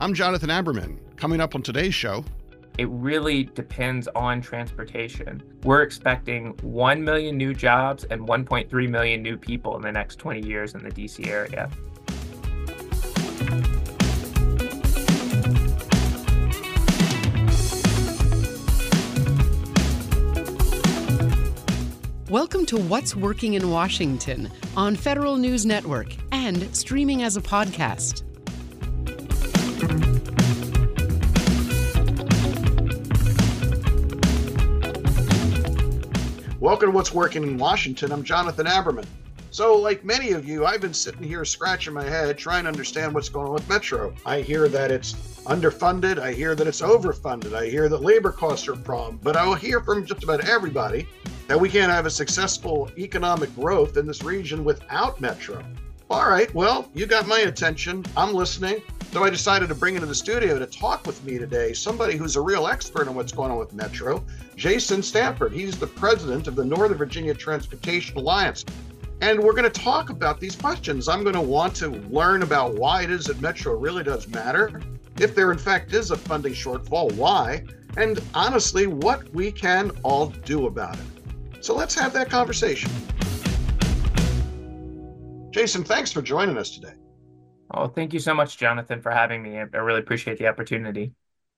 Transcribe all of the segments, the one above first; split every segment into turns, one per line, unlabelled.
I'm Jonathan Aberman. Coming up on today's show,
it really depends on transportation. We're expecting 1 million new jobs and 1.3 million new people in the next 20 years in the DC area.
Welcome to What's Working in Washington on Federal News Network and streaming as a podcast.
Welcome to What's Working in Washington. I'm Jonathan Aberman. So, like many of you, I've been sitting here scratching my head trying to understand what's going on with Metro. I hear that it's underfunded. I hear that it's overfunded. I hear that labor costs are a problem. But I will hear from just about everybody that we can't have a successful economic growth in this region without Metro. All right, well, you got my attention. I'm listening. So I decided to bring into the studio to talk with me today somebody who's a real expert on what's going on with Metro, Jason Stanford. He's the president of the Northern Virginia Transportation Alliance. And we're going to talk about these questions. I'm going to want to learn about why it is that Metro really does matter, if there in fact is a funding shortfall, why, and honestly, what we can all do about it. So let's have that conversation. Jason, thanks for joining us today.
Oh, thank you so much, Jonathan, for having me. I really appreciate the opportunity.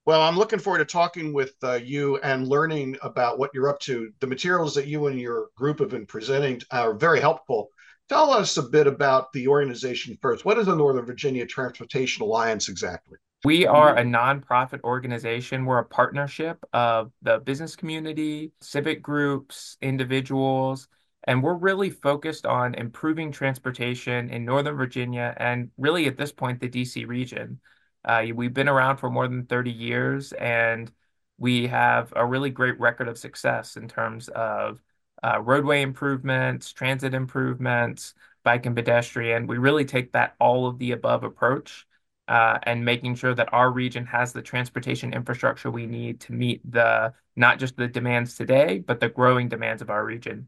Well, I'm looking forward to talking with uh, you and learning about what you're up to. The materials that you and your group have been presenting are very helpful. Tell us a bit about the organization first. What is the Northern Virginia Transportation Alliance exactly?
We are a nonprofit organization. We're a partnership of the business community, civic groups, individuals, and we're really focused on improving transportation in Northern Virginia and really at this point, the DC region. Uh, we've been around for more than 30 years and we have a really great record of success in terms of uh, roadway improvements, transit improvements, bike and pedestrian. We really take that all of the above approach uh, and making sure that our region has the transportation infrastructure we need to meet the not just the demands today, but the growing demands of our region.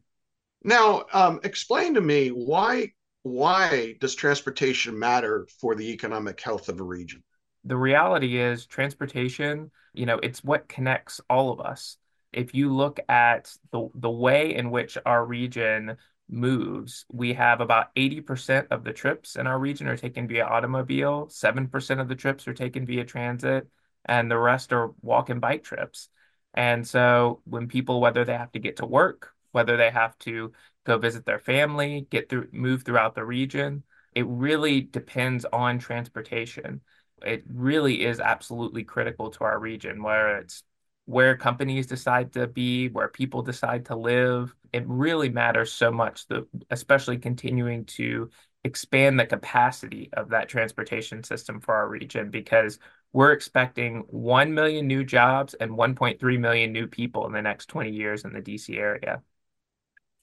Now, um, explain to me why why does transportation matter for the economic health of a region?
The reality is transportation, you know, it's what connects all of us. If you look at the the way in which our region moves, we have about 80% of the trips in our region are taken via automobile, 7% of the trips are taken via transit, and the rest are walk and bike trips. And so when people, whether they have to get to work, whether they have to go visit their family, get through, move throughout the region. It really depends on transportation. It really is absolutely critical to our region, where it's where companies decide to be, where people decide to live. It really matters so much, the, especially continuing to expand the capacity of that transportation system for our region because we're expecting 1 million new jobs and 1.3 million new people in the next 20 years in the DC area.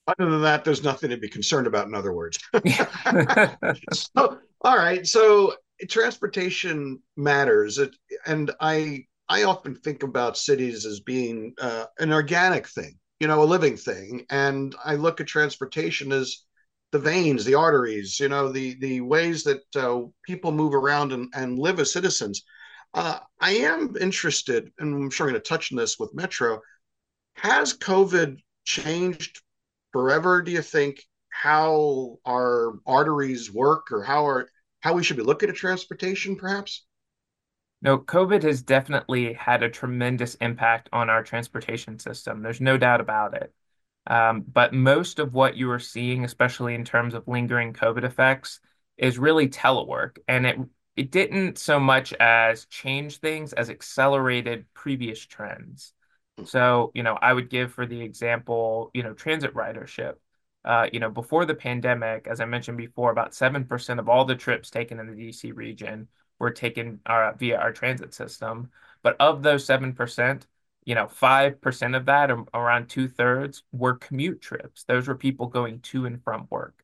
Other than that, there's nothing to be concerned about, in other words. so, all right. So transportation matters. It, and I I often think about cities as being uh, an organic thing, you know, a living thing. And I look at transportation as the veins, the arteries, you know, the the ways that uh, people move around and, and live as citizens. Uh, I am interested, and I'm sure I'm going to touch on this with Metro. Has COVID changed forever do you think how our arteries work or how our how we should be looking at transportation perhaps?
No covid has definitely had a tremendous impact on our transportation system. There's no doubt about it. Um, but most of what you are seeing especially in terms of lingering covid effects is really telework. And it it didn't so much as change things as accelerated previous trends so, you know, I would give for the example, you know, transit ridership. Uh, you know, before the pandemic, as I mentioned before, about 7% of all the trips taken in the DC region were taken uh, via our transit system. But of those 7%, you know, 5% of that, or around two thirds, were commute trips. Those were people going to and from work.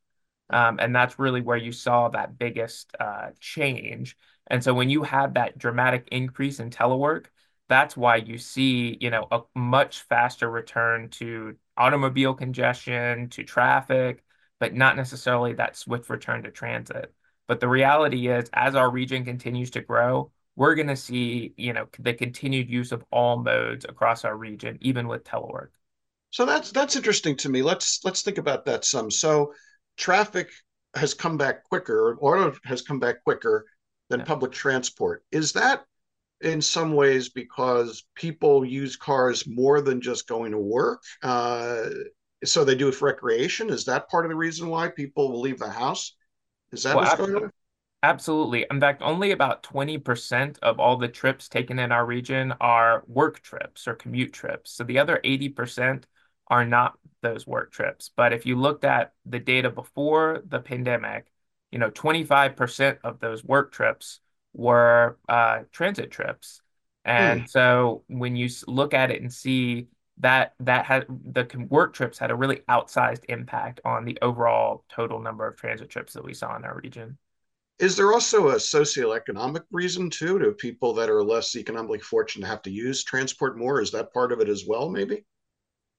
Um, and that's really where you saw that biggest uh, change. And so when you had that dramatic increase in telework, that's why you see, you know, a much faster return to automobile congestion, to traffic, but not necessarily that swift return to transit. But the reality is, as our region continues to grow, we're going to see, you know, the continued use of all modes across our region, even with telework.
So that's that's interesting to me. Let's let's think about that some. So traffic has come back quicker, or has come back quicker than yeah. public transport. Is that in some ways because people use cars more than just going to work? Uh, so they do it for recreation. Is that part of the reason why people will leave the house? Is that well, what's going on?
Absolutely. In fact, only about 20% of all the trips taken in our region are work trips or commute trips. So the other 80% are not those work trips. But if you looked at the data before the pandemic, you know, 25% of those work trips were uh, transit trips. And mm. so when you look at it and see that that had the work trips had a really outsized impact on the overall total number of transit trips that we saw in our region.
Is there also a socioeconomic reason too to people that are less economically fortunate to have to use transport more? Is that part of it as well, maybe?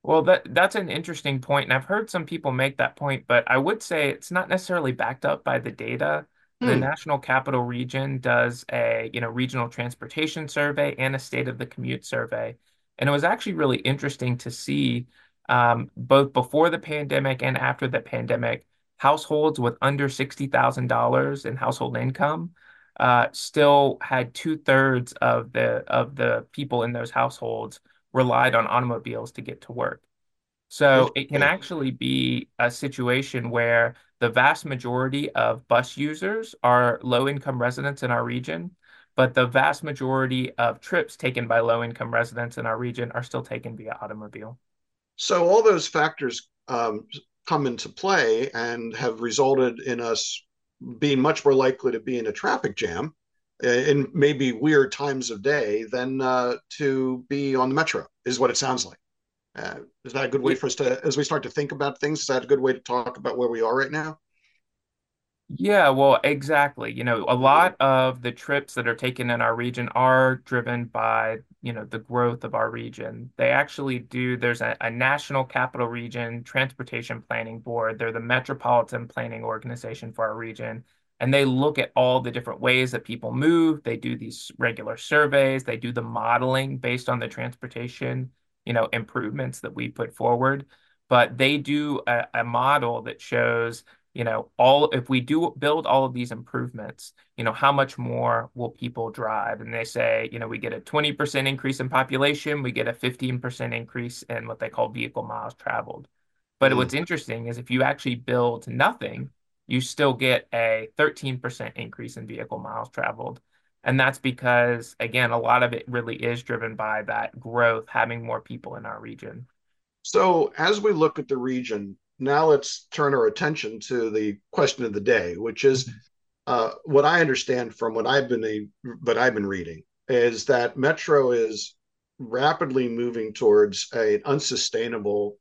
Well, that that's an interesting point, and I've heard some people make that point, but I would say it's not necessarily backed up by the data. The hmm. National Capital Region does a, you know, regional transportation survey and a state of the commute survey. And it was actually really interesting to see um, both before the pandemic and after the pandemic, households with under $60,000 in household income uh, still had two thirds of the of the people in those households relied on automobiles to get to work. So it can actually be a situation where the vast majority of bus users are low income residents in our region, but the vast majority of trips taken by low income residents in our region are still taken via automobile.
So all those factors um, come into play and have resulted in us being much more likely to be in a traffic jam uh, in maybe weird times of day than uh, to be on the metro is what it sounds like uh, is that a good way for us to as we start to think about things is that a good way to talk about where we are right now
yeah, well, exactly. You know, a lot of the trips that are taken in our region are driven by, you know, the growth of our region. They actually do, there's a, a national capital region transportation planning board. They're the metropolitan planning organization for our region. And they look at all the different ways that people move. They do these regular surveys. They do the modeling based on the transportation, you know, improvements that we put forward. But they do a, a model that shows you know, all if we do build all of these improvements, you know, how much more will people drive? And they say, you know, we get a 20% increase in population, we get a 15% increase in what they call vehicle miles traveled. But mm. what's interesting is if you actually build nothing, you still get a 13% increase in vehicle miles traveled. And that's because, again, a lot of it really is driven by that growth, having more people in our region.
So, as we look at the region, now let's turn our attention to the question of the day, which is mm-hmm. uh, what I understand from what I've been a, what I've been reading is that Metro is rapidly moving towards an unsustainable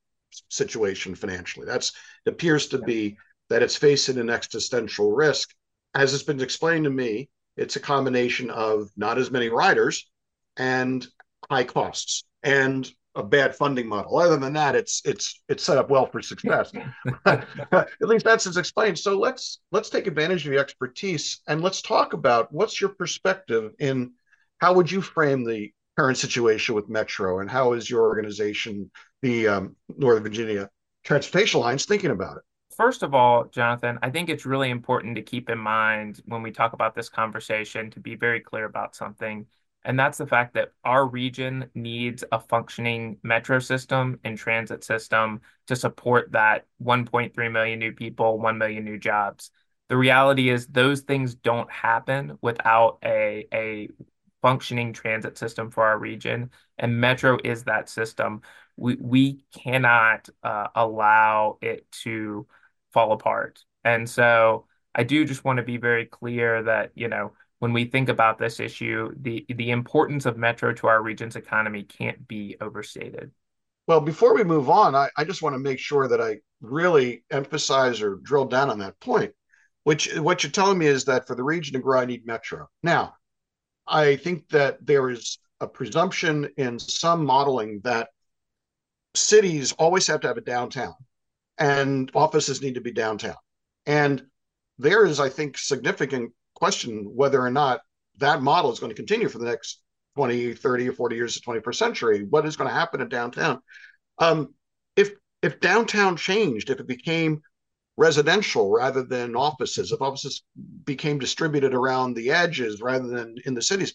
situation financially. That's appears to be that it's facing an existential risk. As it's been explained to me, it's a combination of not as many riders and high costs. And a bad funding model. Other than that, it's it's it's set up well for success. At least that's as explained. So let's let's take advantage of your expertise and let's talk about what's your perspective in how would you frame the current situation with Metro and how is your organization, the um, Northern Virginia Transportation Alliance, thinking about it?
First of all, Jonathan, I think it's really important to keep in mind when we talk about this conversation to be very clear about something and that's the fact that our region needs a functioning metro system and transit system to support that 1.3 million new people, 1 million new jobs. The reality is those things don't happen without a, a functioning transit system for our region, and Metro is that system. We, we cannot uh, allow it to fall apart. And so I do just want to be very clear that, you know, when we think about this issue, the the importance of Metro to our region's economy can't be overstated.
Well, before we move on, I, I just want to make sure that I really emphasize or drill down on that point. Which what you're telling me is that for the region to grow, I need Metro. Now, I think that there is a presumption in some modeling that cities always have to have a downtown and offices need to be downtown. And there is, I think, significant question whether or not that model is going to continue for the next 20, 30, or 40 years of 21st century. What is going to happen in downtown? Um, if if downtown changed, if it became residential rather than offices, if offices became distributed around the edges rather than in the cities,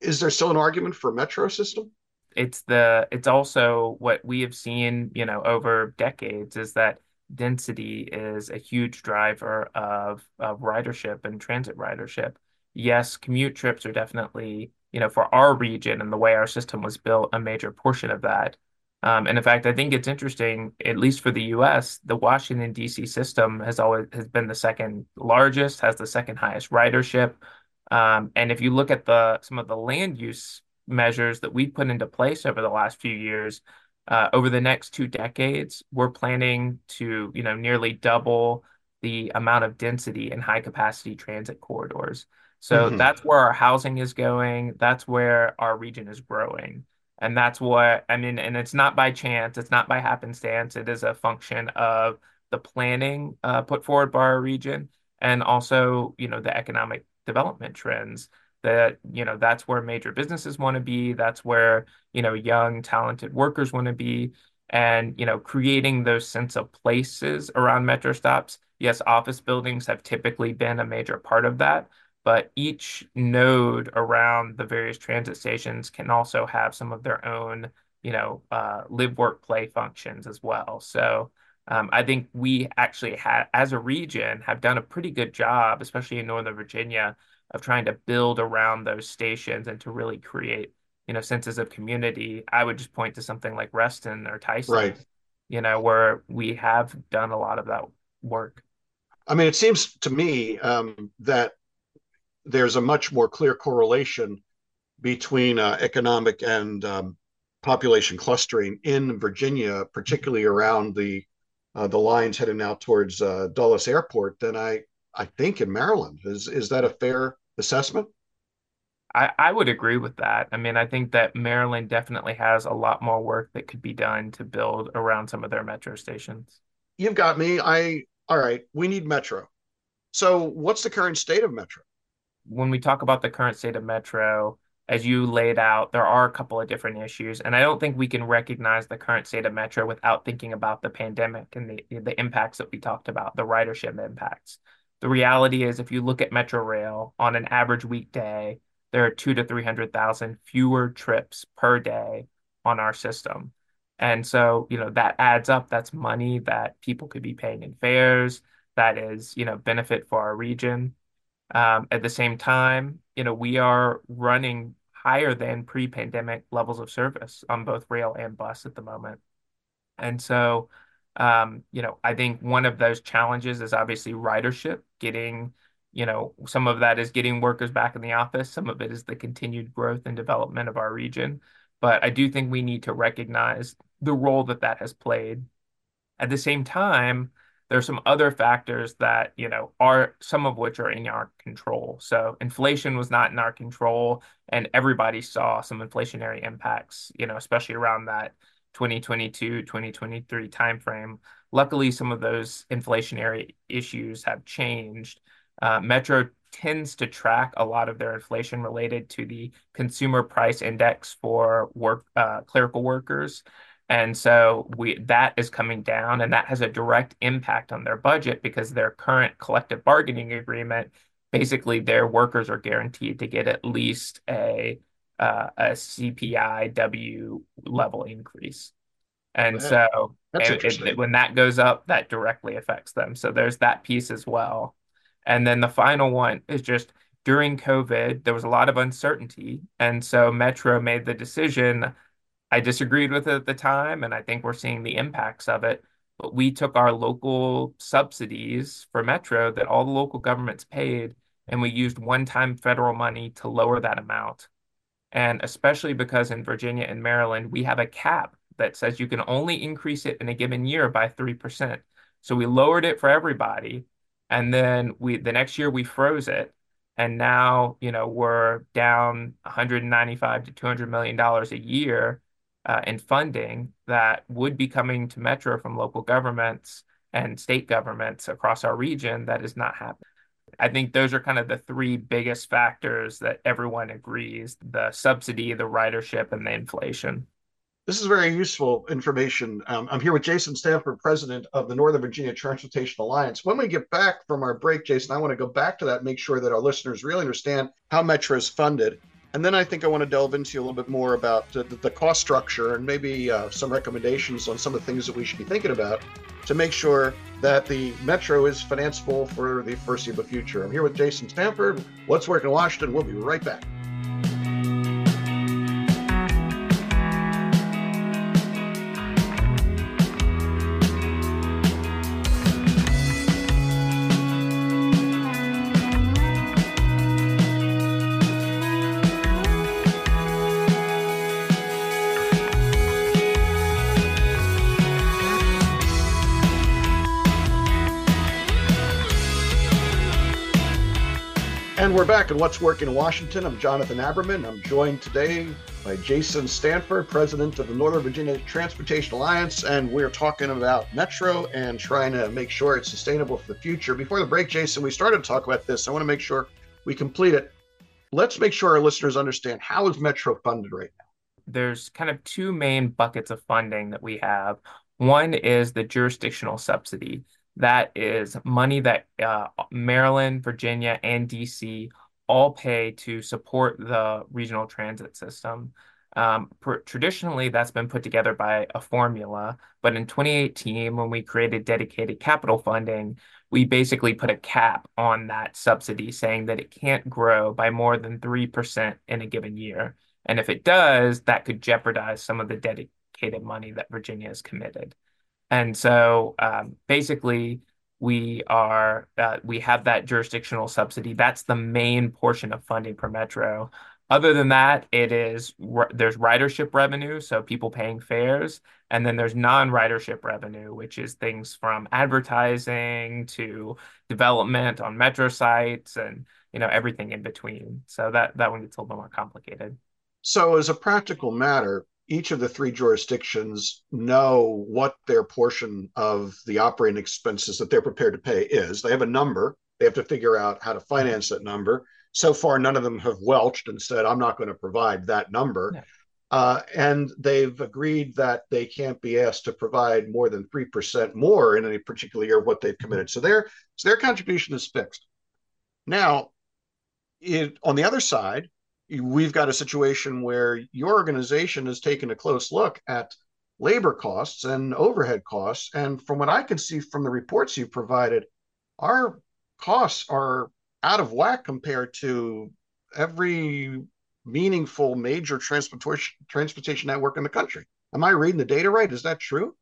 is there still an argument for a metro system?
It's the it's also what we have seen, you know, over decades is that density is a huge driver of, of ridership and transit ridership. Yes, commute trips are definitely, you know, for our region and the way our system was built, a major portion of that. Um, and in fact, I think it's interesting, at least for the U.S., the Washington D.C. system has always has been the second largest, has the second highest ridership. Um, and if you look at the some of the land use measures that we've put into place over the last few years, uh, over the next two decades, we're planning to, you know, nearly double the amount of density in high capacity transit corridors. So mm-hmm. that's where our housing is going. That's where our region is growing. And that's what I mean, and it's not by chance, it's not by happenstance. It is a function of the planning uh, put forward by our region and also, you know, the economic development trends that you know that's where major businesses want to be that's where you know young talented workers want to be. And you know creating those sense of places around metro stops yes office buildings have typically been a major part of that but each node around the various transit stations can also have some of their own you know uh, live work play functions as well. So um, I think we actually have, as a region, have done a pretty good job, especially in Northern Virginia, of trying to build around those stations and to really create, you know, senses of community. I would just point to something like Reston or Tysons right. you know, where we have done a lot of that work.
I mean, it seems to me um, that there's a much more clear correlation between uh, economic and um, population clustering in Virginia, particularly around the uh, the lines heading out towards uh, Dulles Airport, than I I think in Maryland. Is is that a fair assessment?
I, I would agree with that. I mean, I think that Maryland definitely has a lot more work that could be done to build around some of their metro stations.
You've got me. I all right, we need metro. So what's the current state of metro?
When we talk about the current state of metro, as you laid out, there are a couple of different issues. And I don't think we can recognize the current state of metro without thinking about the pandemic and the the impacts that we talked about, the ridership impacts. The reality is, if you look at Metro Rail on an average weekday, there are two to 300,000 fewer trips per day on our system. And so, you know, that adds up. That's money that people could be paying in fares. That is, you know, benefit for our region. Um, at the same time, you know, we are running higher than pre-pandemic levels of service on both rail and bus at the moment. And so, um, you know, I think one of those challenges is obviously ridership, getting, you know, some of that is getting workers back in the office. Some of it is the continued growth and development of our region. But I do think we need to recognize the role that that has played. At the same time, there are some other factors that, you know, are some of which are in our control. So inflation was not in our control, and everybody saw some inflationary impacts, you know, especially around that 2022, 2023 timeframe. Luckily, some of those inflationary issues have changed. Uh, Metro tends to track a lot of their inflation related to the consumer price index for work uh, clerical workers. And so we that is coming down, and that has a direct impact on their budget because their current collective bargaining agreement, basically their workers are guaranteed to get at least a uh, a CPI W level increase. And so it, it, when that goes up, that directly affects them. So there's that piece as well. And then the final one is just during COVID, there was a lot of uncertainty. And so Metro made the decision. I disagreed with it at the time, and I think we're seeing the impacts of it. But we took our local subsidies for Metro that all the local governments paid, and we used one time federal money to lower that amount. And especially because in Virginia and Maryland, we have a cap that says you can only increase it in a given year by 3%. So we lowered it for everybody. And then we the next year we froze it. And now, you know, we're down 195 to 200 million dollars a year uh, in funding that would be coming to Metro from local governments and state governments across our region that is not happening. I think those are kind of the three biggest factors that everyone agrees the subsidy, the ridership, and the inflation.
This is very useful information. Um, I'm here with Jason Stanford, president of the Northern Virginia Transportation Alliance. When we get back from our break, Jason, I want to go back to that, make sure that our listeners really understand how Metro is funded. And then I think I want to delve into a little bit more about the, the cost structure and maybe uh, some recommendations on some of the things that we should be thinking about to make sure that the Metro is financeable for the foreseeable future. I'm here with Jason Stanford. What's working in Washington? We'll be right back. And we're back in What's Working in Washington. I'm Jonathan Aberman. I'm joined today by Jason Stanford, president of the Northern Virginia Transportation Alliance, and we're talking about Metro and trying to make sure it's sustainable for the future. Before the break, Jason, we started to talk about this. I want to make sure we complete it. Let's make sure our listeners understand how is Metro funded right now?
There's kind of two main buckets of funding that we have. One is the jurisdictional subsidy. That is money that uh, Maryland, Virginia, and DC all pay to support the regional transit system. Um, traditionally, that's been put together by a formula, but in 2018, when we created dedicated capital funding, we basically put a cap on that subsidy, saying that it can't grow by more than 3% in a given year. And if it does, that could jeopardize some of the dedicated money that Virginia has committed. And so um, basically, we are uh, we have that jurisdictional subsidy. That's the main portion of funding for Metro. Other than that, it is there's ridership revenue, so people paying fares, and then there's non-ridership revenue, which is things from advertising to development on metro sites and you know everything in between. So that that one gets a little bit more complicated.
So as a practical matter, each of the three jurisdictions know what their portion of the operating expenses that they're prepared to pay is. They have a number. They have to figure out how to finance that number. So far, none of them have welched and said, I'm not going to provide that number. Uh, and they've agreed that they can't be asked to provide more than 3% more in any particular year of what they've committed. So their, so their contribution is fixed. Now, it, on the other side, we've got a situation where your organization has taken a close look at labor costs and overhead costs. And from what I can see from the reports you provided, our costs are out of whack compared to every meaningful major transportation transportation network in the country. Am I reading the data right? Is that true?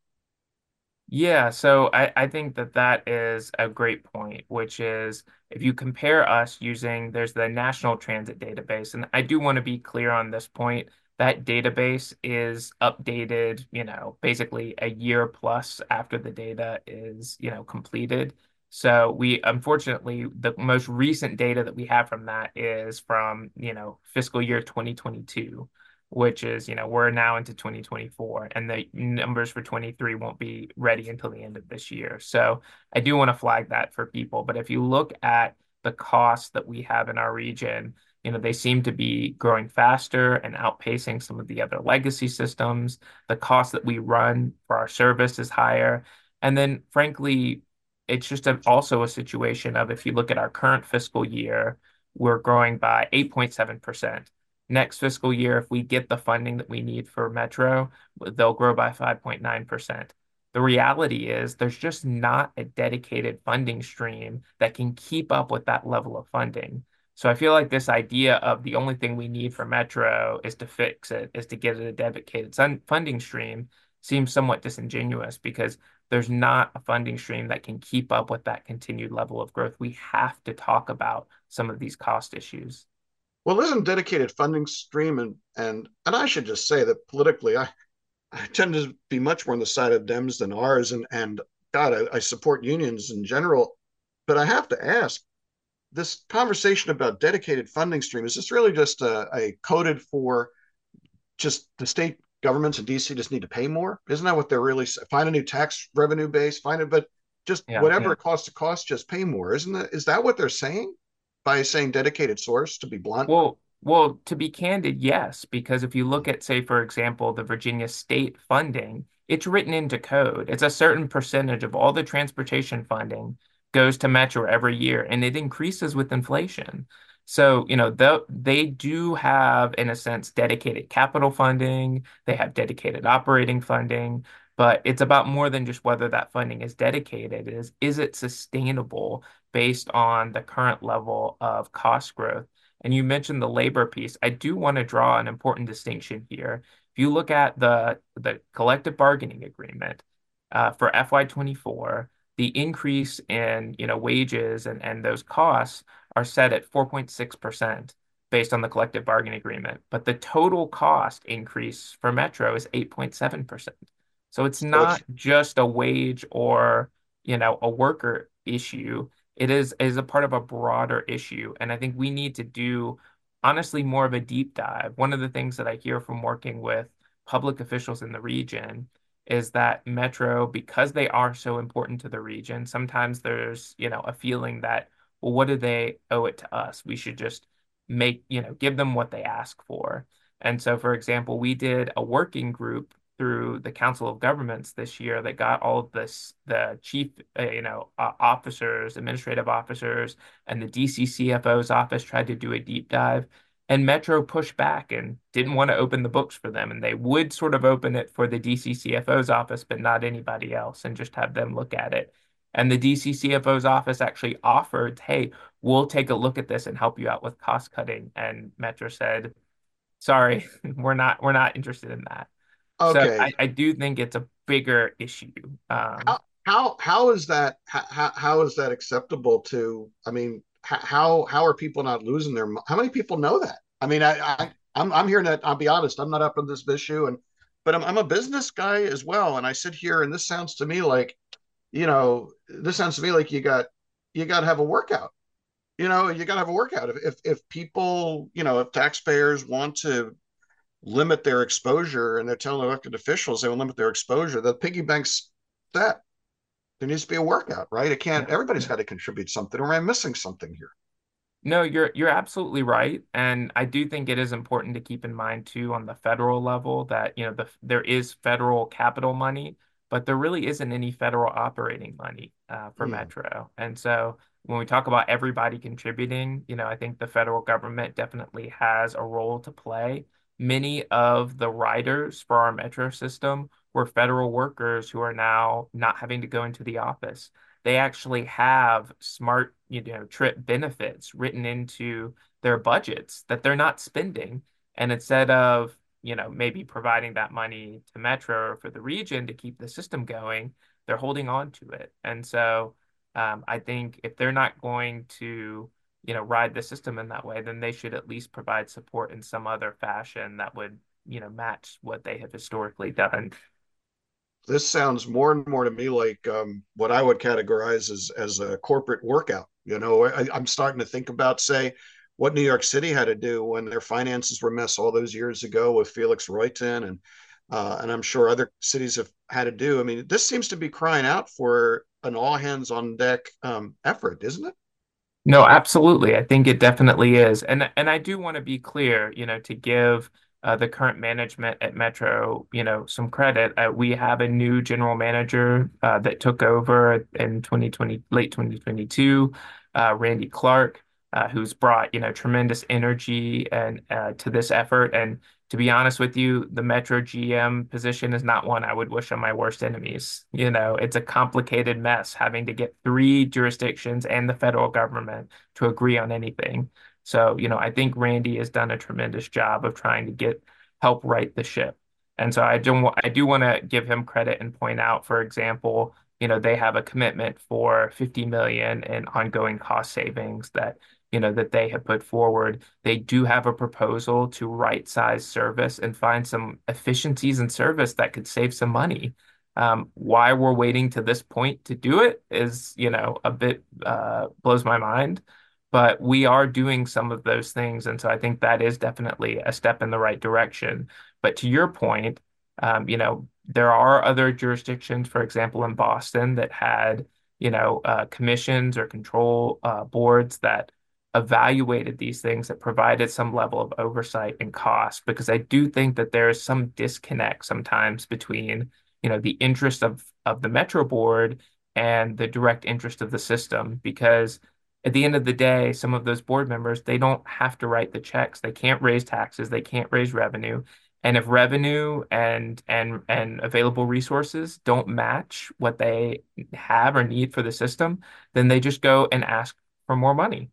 Yeah, so I, I think that that is a great point, which is if you compare us using, there's the National Transit Database, and I do want to be clear on this point. That database is updated, you know, basically a year plus after the data is, you know, completed. So we unfortunately the most recent data that we have from that is from, you know, fiscal year 2022 which is, you know, we're now into 2024 and the numbers for 23 won't be ready until the end of this year. So I do want to flag that for people. But if you look at the costs that we have in our region, you know, they seem to be growing faster and outpacing some of the other legacy systems. The cost that we run for our service is higher. And then, frankly, it's just a, also a situation of if you look at our current fiscal year, we're growing by 8.7% next fiscal year, if we get the funding that we need for Metro, they'll grow by 5.9%. The reality is there's just not a dedicated funding stream that can keep up with that level of funding. So I feel like this idea of the only thing we need for Metro is to fix it, is to get it a dedicated funding stream seems somewhat disingenuous because there's not a funding stream that can keep up with that continued level of growth. We have to talk about some of these cost issues.
Well, isn't dedicated funding stream and and and I should just say that politically, I I tend to be much more on the side of Dems than ours, and and God, I, I support unions in general, but I have to ask, this conversation about dedicated funding stream is this really just a, a coded for just the state governments in DC just need to pay more? Isn't that what they're really find a new tax revenue base, find it, but Just
Yeah,
whatever
yeah.
it costs to cost, just pay more. Isn't that is that what they're saying by saying dedicated source? To be blunt.
Well, well, to be candid, yes, because if you look at, say, for example, the Virginia state funding, it's written into code. It's a certain percentage of all the transportation funding goes to Metro every year, and it increases with inflation. So, you know, the, they do have, in a sense, dedicated capital funding. They have dedicated operating funding, but it's about more than just whether that funding is dedicated. It is, is it sustainable based on the current level of cost growth? And you mentioned the labor piece. I do want to draw an important distinction here. If you look at the the collective bargaining agreement uh, for FY24, the increase in you know wages and, and those costs are set at 4.6% based on the collective bargaining agreement. But the total cost increase for Metro is 8.7%. So it's not just a wage or you know a worker issue it is is a part of a broader issue, and I think we need to do honestly more of a deep dive. One of the things that I hear from working with public officials in the region is that Metro, because they are so important to the region, sometimes there's, you know, a feeling that, well, what do they owe it to us? We should just make, you know, give them what they ask for. And so, for example, we did a working group through the Council of Governments this year that got all of this, the chief, uh, you know, uh, officers, administrative officers, and the DC CFO's office tried to do a deep dive. And Metro pushed back and didn't want to open the books for them. And they would sort of open it for the DC CFO's office, but not anybody else, and just have them look at it. And the DC CFO's office actually offered, hey, we'll take a look at this and help you out with cost cutting. And Metro said, sorry, we're not we're not interested in that. So
okay.
I, I do think it's a bigger issue. Um,
How how how is that how how is that acceptable to? I mean, how how are people not losing their? How many people know that? I mean, I, I I'm I'm hearing that. I'll be honest. I'm not up on this issue, and but I'm I'm a business guy as well, and I sit here, and this sounds to me like, you know, this sounds to me like you got you got to have a workout. You know, you got to have a workout. If, if if people, you know, if taxpayers want to limit their exposure and they're telling elected officials they will limit their exposure, the piggy bank's that There needs to be a workout, right? It can't. Everybody's got to contribute something, or am I missing something here?
No, you're you're absolutely right, and I do think it is important to keep in mind too on the federal level that you know the there is federal capital money, but there really isn't any federal operating money uh, for. Metro. And so when we talk about everybody contributing, you know, I think the federal government definitely has a role to play. Many of the riders for our Metro system were federal workers who are now not having to go into the office they actually have smart, you know, trip benefits written into their budgets that they're not spending. And instead of, you know, maybe providing that money to Metro or for the region to keep the system going, they're holding on to it. And so um, I think if they're not going to, you know, ride the system in that way, then they should at least provide support in some other fashion that would, you know, match what they have historically done.
This sounds more and more to me like um, what I would categorize as as a corporate workout. You know, I, I'm starting to think about, say, what New York City had to do when their finances were mess all those years ago with Felix Rohatyn, and uh, and I'm sure other cities have had to do. I mean, this seems to be crying out for an all hands on deck um, effort, isn't it?
No, absolutely. I think it definitely is. And and I do want to be clear, you know, to give uh, the current management at Metro, you know, some credit. Uh, we have a new general manager uh, that took over in 2020, late 2022, uh, Randy Clarke, uh, who's brought, you know, tremendous energy and uh, to this effort. And to be honest with you, the Metro GM position is not one I would wish on my worst enemies. You know, it's a complicated mess having to get three jurisdictions and the federal government to agree on anything. So, you know, I think Randy has done a tremendous job of trying to get help right the ship. And so I do I do want to give him credit and point out, for example, you know, they have a commitment for 50 million in ongoing cost savings that, you know, that they have put forward. They do have a proposal to right size service and find some efficiencies in service that could save some money. Um, why we're waiting to this point to do it is, you know, a bit uh, blows my mind. But we are doing some of those things. And so I think that is definitely a step in the right direction. But to your point, um, you know, there are other jurisdictions, for example, in Boston, that had you know, uh, commissions or control uh, boards that evaluated these things that provided some level of oversight and cost because I do think that there is some disconnect sometimes between you know the interest of of the Metro board and the direct interest of the system because at the end of the day some of those board members they don't have to write the checks. They can't raise taxes. They can't raise revenue. And if revenue and and and available resources don't match what they have or need for the system then they just go and ask for more money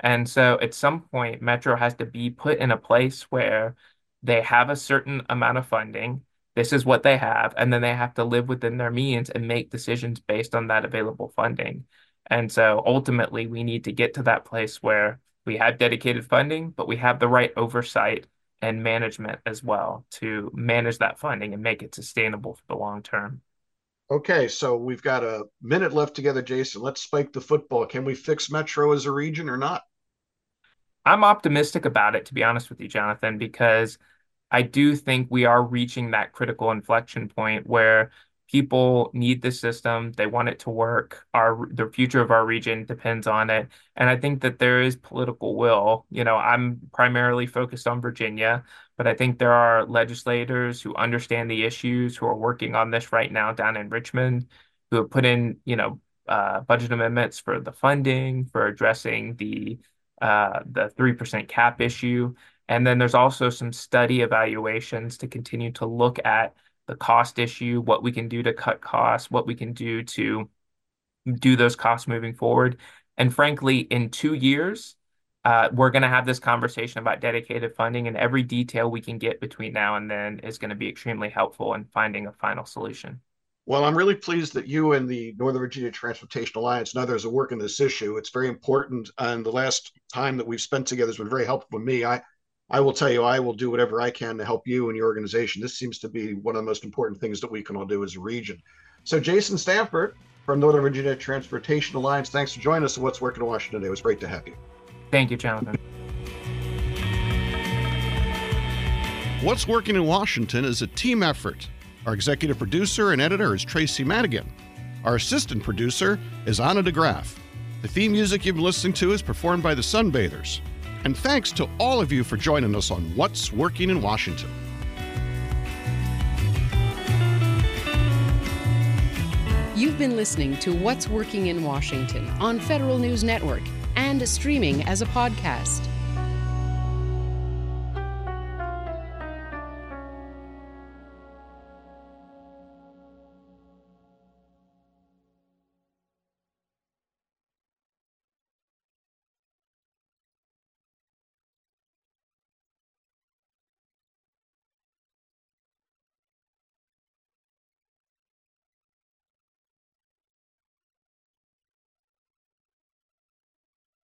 and so at some point, Metro has to be put in a place where they have a certain amount of funding. This is what they have. And then they have to live within their means and make decisions based on that available funding. And so ultimately, we need to get to that place where we have dedicated funding, but we have the right oversight and management as well to manage that funding and make it sustainable for the long term.
Okay, so we've got a minute left together, Jason. Let's spike the football. Can we fix Metro as a region or not?
I'm optimistic about it, to be honest with you, Jonathan, because I do think we are reaching that critical inflection point where people need the system, they want it to work. Our the future of our region depends on it, and I think that there is political will. You know, I'm primarily focused on Virginia, but I think there are legislators who understand the issues who are working on this right now down in Richmond, who have put in, you know, uh, budget amendments for the funding, for addressing the uh, the 3% cap issue. And then there's also some study evaluations to continue to look at the cost issue, what we can do to cut costs, what we can do to do those costs moving forward. And frankly, in two years, uh, we're going to have this conversation about dedicated funding, and every detail we can get between now and then is going to be extremely helpful in finding a final solution.
Well, I'm really pleased that you and the Northern Virginia Transportation Alliance and others are working this issue. It's very important, and the last time that we've spent together has been very helpful for me. I, I will tell you, I will do whatever I can to help you and your organization. This seems to be one of the most important things that we can all do as a region. So, Jason Stanford from Northern Virginia Transportation Alliance, thanks for joining us on What's Working in Washington today. It was great to have you.
Thank you, Jonathan.
What's Working in Washington is a team effort. Our executive producer and editor is Tracy Madigan. Our assistant producer is Anna DeGraff. The theme music you've been listening to is performed by the Sunbathers. And thanks to all of you for joining us on What's Working in Washington.
You've been listening to What's Working in Washington on Federal News Network and streaming as a podcast.